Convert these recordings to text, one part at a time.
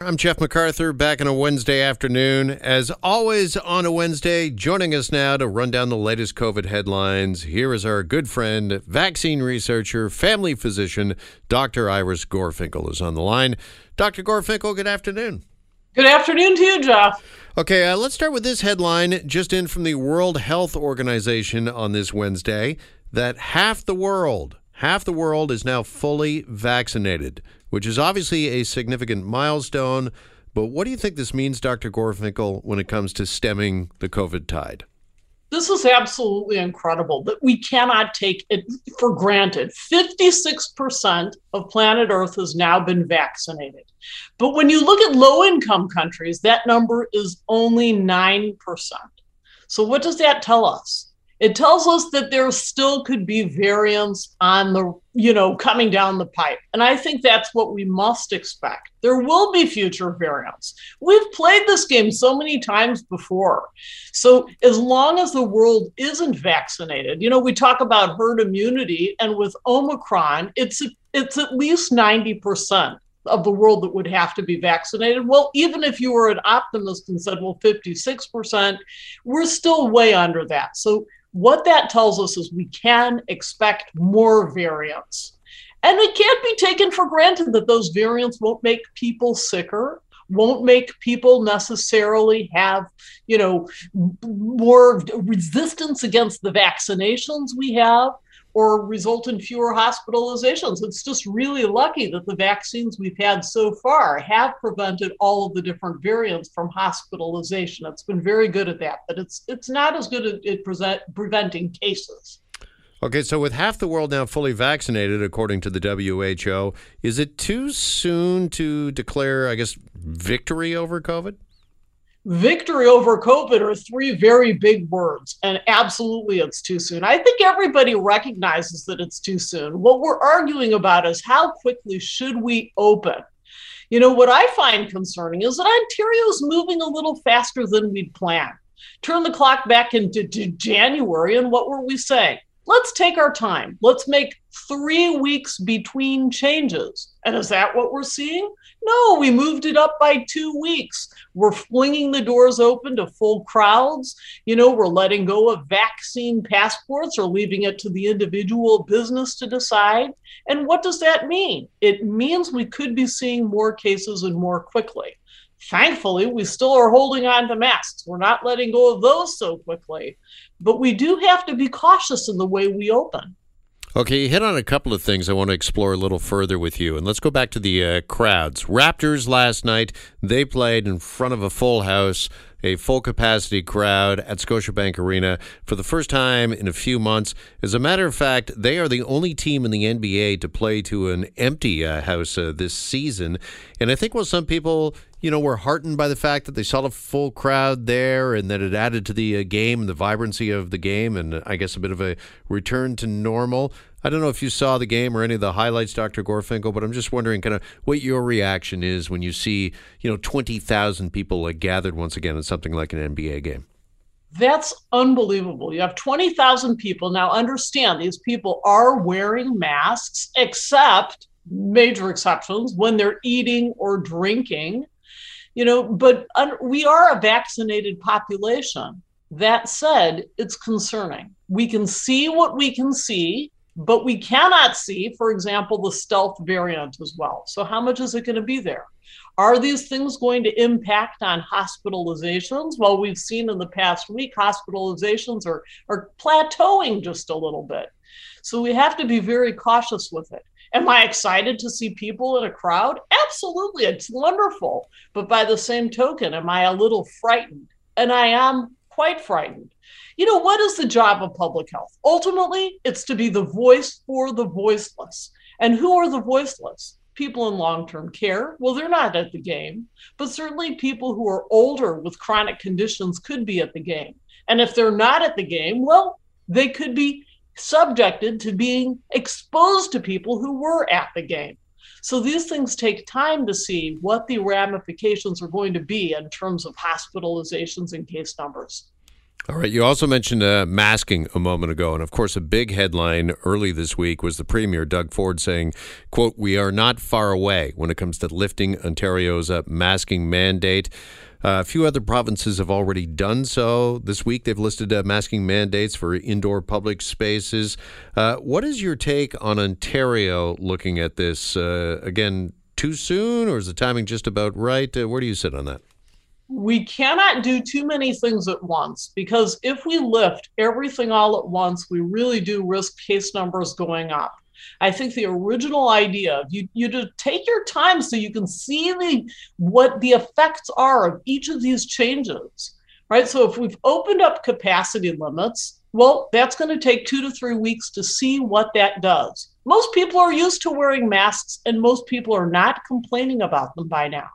I'm Jeff McArthur back on a Wednesday afternoon. As always on a Wednesday, joining us now to run down the latest COVID headlines, here is our good friend, vaccine researcher, family physician, Dr. Iris Gorfinkel is on the line. Dr. Gorfinkel, good afternoon. Good afternoon to you, Jeff. Okay, uh, let's start with this headline just in from the World Health Organization on this Wednesday that half the world, half the world is now fully vaccinated which is obviously a significant milestone. But what do you think this means, Dr. Gorfinkel, when it comes to stemming the COVID tide? This is absolutely incredible that we cannot take it for granted. 56% of planet Earth has now been vaccinated. But when you look at low income countries, that number is only 9%. So, what does that tell us? It tells us that there still could be variants on the you know coming down the pipe and i think that's what we must expect there will be future variants we've played this game so many times before so as long as the world isn't vaccinated you know we talk about herd immunity and with omicron it's it's at least 90% of the world that would have to be vaccinated. Well, even if you were an optimist and said, well, 56%, we're still way under that. So what that tells us is we can expect more variants. And it can't be taken for granted that those variants won't make people sicker, won't make people necessarily have, you know, more resistance against the vaccinations we have or result in fewer hospitalizations. It's just really lucky that the vaccines we've had so far have prevented all of the different variants from hospitalization. It's been very good at that, but it's it's not as good at, at present, preventing cases. Okay, so with half the world now fully vaccinated, according to the WHO, is it too soon to declare, I guess, victory over COVID? Victory over COVID are three very big words, and absolutely it's too soon. I think everybody recognizes that it's too soon. What we're arguing about is how quickly should we open? You know, what I find concerning is that Ontario is moving a little faster than we'd planned. Turn the clock back into January, and what were we saying? Let's take our time. Let's make three weeks between changes. And is that what we're seeing? No, we moved it up by two weeks. We're flinging the doors open to full crowds. You know, we're letting go of vaccine passports or leaving it to the individual business to decide. And what does that mean? It means we could be seeing more cases and more quickly. Thankfully, we still are holding on to masks. We're not letting go of those so quickly. But we do have to be cautious in the way we open. Okay, you hit on a couple of things I want to explore a little further with you. And let's go back to the uh, crowds. Raptors last night, they played in front of a full house, a full capacity crowd at Scotiabank Arena for the first time in a few months. As a matter of fact, they are the only team in the NBA to play to an empty uh, house uh, this season. And I think while some people you know, we were heartened by the fact that they saw a full crowd there and that it added to the uh, game, the vibrancy of the game, and uh, I guess a bit of a return to normal. I don't know if you saw the game or any of the highlights, Dr. Gorfinkel, but I'm just wondering kind of what your reaction is when you see, you know, 20,000 people uh, gathered once again in something like an NBA game. That's unbelievable. You have 20,000 people. Now, understand these people are wearing masks, except major exceptions when they're eating or drinking you know, but we are a vaccinated population. That said, it's concerning. We can see what we can see, but we cannot see, for example, the stealth variant as well. So, how much is it going to be there? Are these things going to impact on hospitalizations? Well, we've seen in the past week, hospitalizations are, are plateauing just a little bit. So, we have to be very cautious with it. Am I excited to see people in a crowd? Absolutely, it's wonderful. But by the same token, am I a little frightened? And I am quite frightened. You know, what is the job of public health? Ultimately, it's to be the voice for the voiceless. And who are the voiceless? People in long term care. Well, they're not at the game, but certainly people who are older with chronic conditions could be at the game. And if they're not at the game, well, they could be subjected to being exposed to people who were at the game. So these things take time to see what the ramifications are going to be in terms of hospitalizations and case numbers. All right. You also mentioned uh, masking a moment ago, and of course, a big headline early this week was the Premier Doug Ford saying, "quote We are not far away when it comes to lifting Ontario's uh, masking mandate." Uh, a few other provinces have already done so. This week, they've listed uh, masking mandates for indoor public spaces. Uh, what is your take on Ontario looking at this? Uh, again, too soon, or is the timing just about right? Uh, where do you sit on that? We cannot do too many things at once because if we lift everything all at once, we really do risk case numbers going up. I think the original idea you you to take your time so you can see the what the effects are of each of these changes. Right? So if we've opened up capacity limits, well, that's going to take 2 to 3 weeks to see what that does. Most people are used to wearing masks and most people are not complaining about them by now.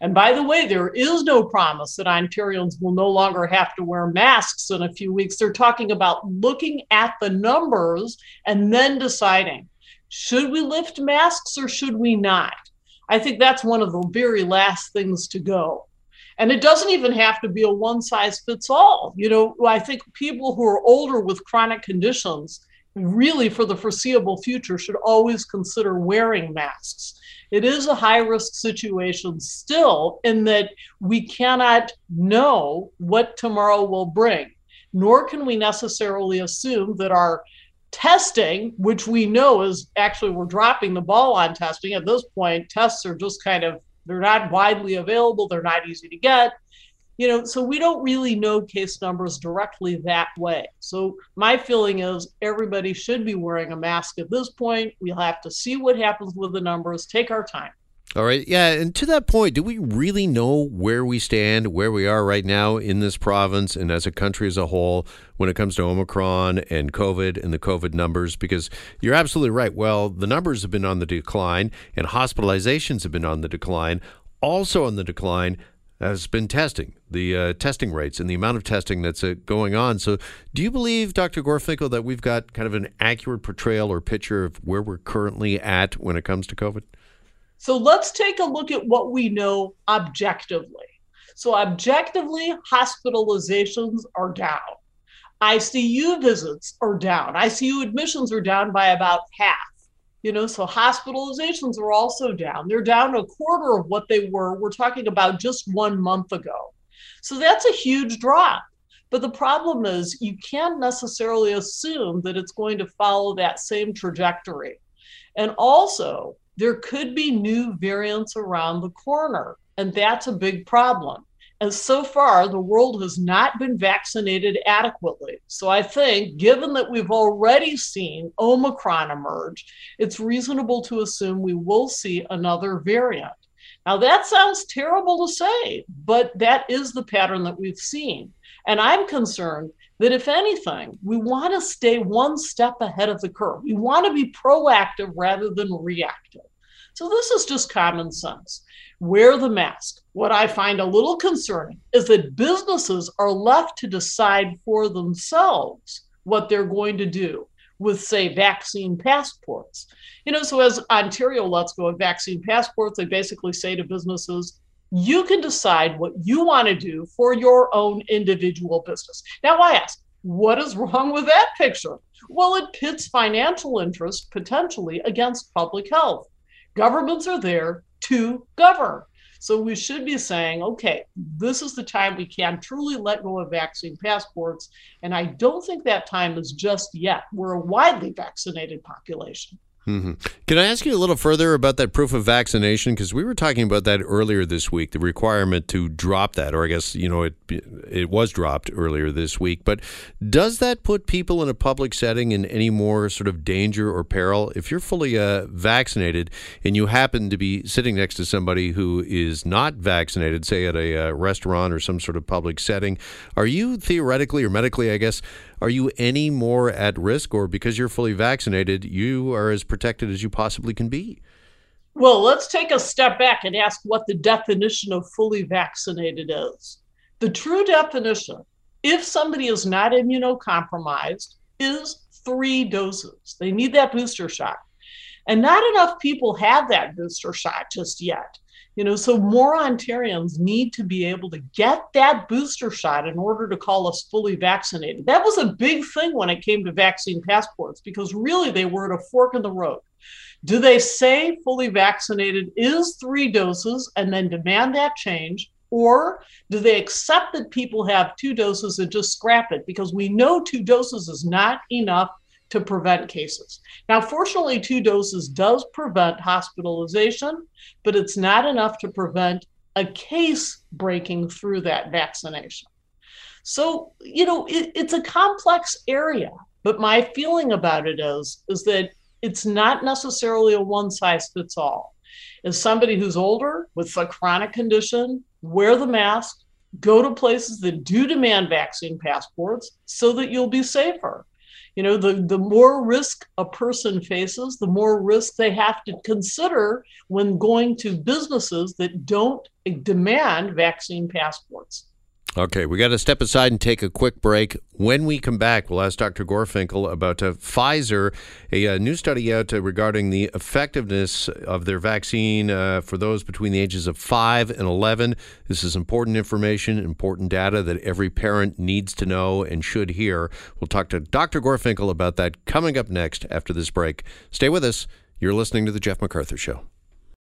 And by the way, there is no promise that Ontarians will no longer have to wear masks in a few weeks. They're talking about looking at the numbers and then deciding should we lift masks or should we not? I think that's one of the very last things to go. And it doesn't even have to be a one size fits all. You know, I think people who are older with chronic conditions really for the foreseeable future should always consider wearing masks it is a high risk situation still, in that we cannot know what tomorrow will bring, nor can we necessarily assume that our testing, which we know is actually we're dropping the ball on testing at this point, tests are just kind of they're not widely available, they're not easy to get you know so we don't really know case numbers directly that way so my feeling is everybody should be wearing a mask at this point we'll have to see what happens with the numbers take our time all right. Yeah. And to that point, do we really know where we stand, where we are right now in this province and as a country as a whole when it comes to Omicron and COVID and the COVID numbers? Because you're absolutely right. Well, the numbers have been on the decline and hospitalizations have been on the decline. Also on the decline, has been testing, the uh, testing rates and the amount of testing that's uh, going on. So, do you believe, Dr. Gorfinkel, that we've got kind of an accurate portrayal or picture of where we're currently at when it comes to COVID? So, let's take a look at what we know objectively. So, objectively, hospitalizations are down. ICU visits are down. ICU admissions are down by about half. You know, so hospitalizations are also down. They're down a quarter of what they were. We're talking about just one month ago. So that's a huge drop. But the problem is, you can't necessarily assume that it's going to follow that same trajectory. And also, there could be new variants around the corner, and that's a big problem. And so far, the world has not been vaccinated adequately. So I think, given that we've already seen Omicron emerge, it's reasonable to assume we will see another variant. Now, that sounds terrible to say, but that is the pattern that we've seen. And I'm concerned that if anything, we want to stay one step ahead of the curve. We want to be proactive rather than reactive. So this is just common sense wear the mask. What I find a little concerning is that businesses are left to decide for themselves what they're going to do with, say, vaccine passports. You know, so as Ontario lets go of vaccine passports, they basically say to businesses, you can decide what you want to do for your own individual business. Now, I ask, what is wrong with that picture? Well, it pits financial interests potentially against public health. Governments are there to govern. So we should be saying, okay, this is the time we can truly let go of vaccine passports. And I don't think that time is just yet. We're a widely vaccinated population. Mm-hmm. Can I ask you a little further about that proof of vaccination? Because we were talking about that earlier this week, the requirement to drop that, or I guess you know it it was dropped earlier this week. But does that put people in a public setting in any more sort of danger or peril if you're fully uh, vaccinated and you happen to be sitting next to somebody who is not vaccinated, say at a uh, restaurant or some sort of public setting? Are you theoretically or medically, I guess, are you any more at risk, or because you're fully vaccinated, you are as protected as you possibly can be? Well, let's take a step back and ask what the definition of fully vaccinated is. The true definition, if somebody is not immunocompromised, is three doses. They need that booster shot. And not enough people have that booster shot just yet. You know, so more Ontarians need to be able to get that booster shot in order to call us fully vaccinated. That was a big thing when it came to vaccine passports because really they were at a fork in the road. Do they say fully vaccinated is three doses and then demand that change? Or do they accept that people have two doses and just scrap it? Because we know two doses is not enough to prevent cases. Now, fortunately, two doses does prevent hospitalization, but it's not enough to prevent a case breaking through that vaccination. So, you know, it, it's a complex area, but my feeling about it is, is that it's not necessarily a one size fits all. As somebody who's older with a chronic condition, wear the mask, go to places that do demand vaccine passports so that you'll be safer. You know, the, the more risk a person faces, the more risk they have to consider when going to businesses that don't demand vaccine passports. Okay, we got to step aside and take a quick break. When we come back, we'll ask Dr. Gorfinkel about uh, Pfizer, a, a, uh, new study out uh, regarding the effectiveness of their vaccine uh, for those between the ages of 5 and 11. This is important information, important data that every parent needs to know and should hear. We'll talk to Dr. Gorfinkel about that coming up next after this break. Stay with us. You're listening to The Jeff McArthur Show.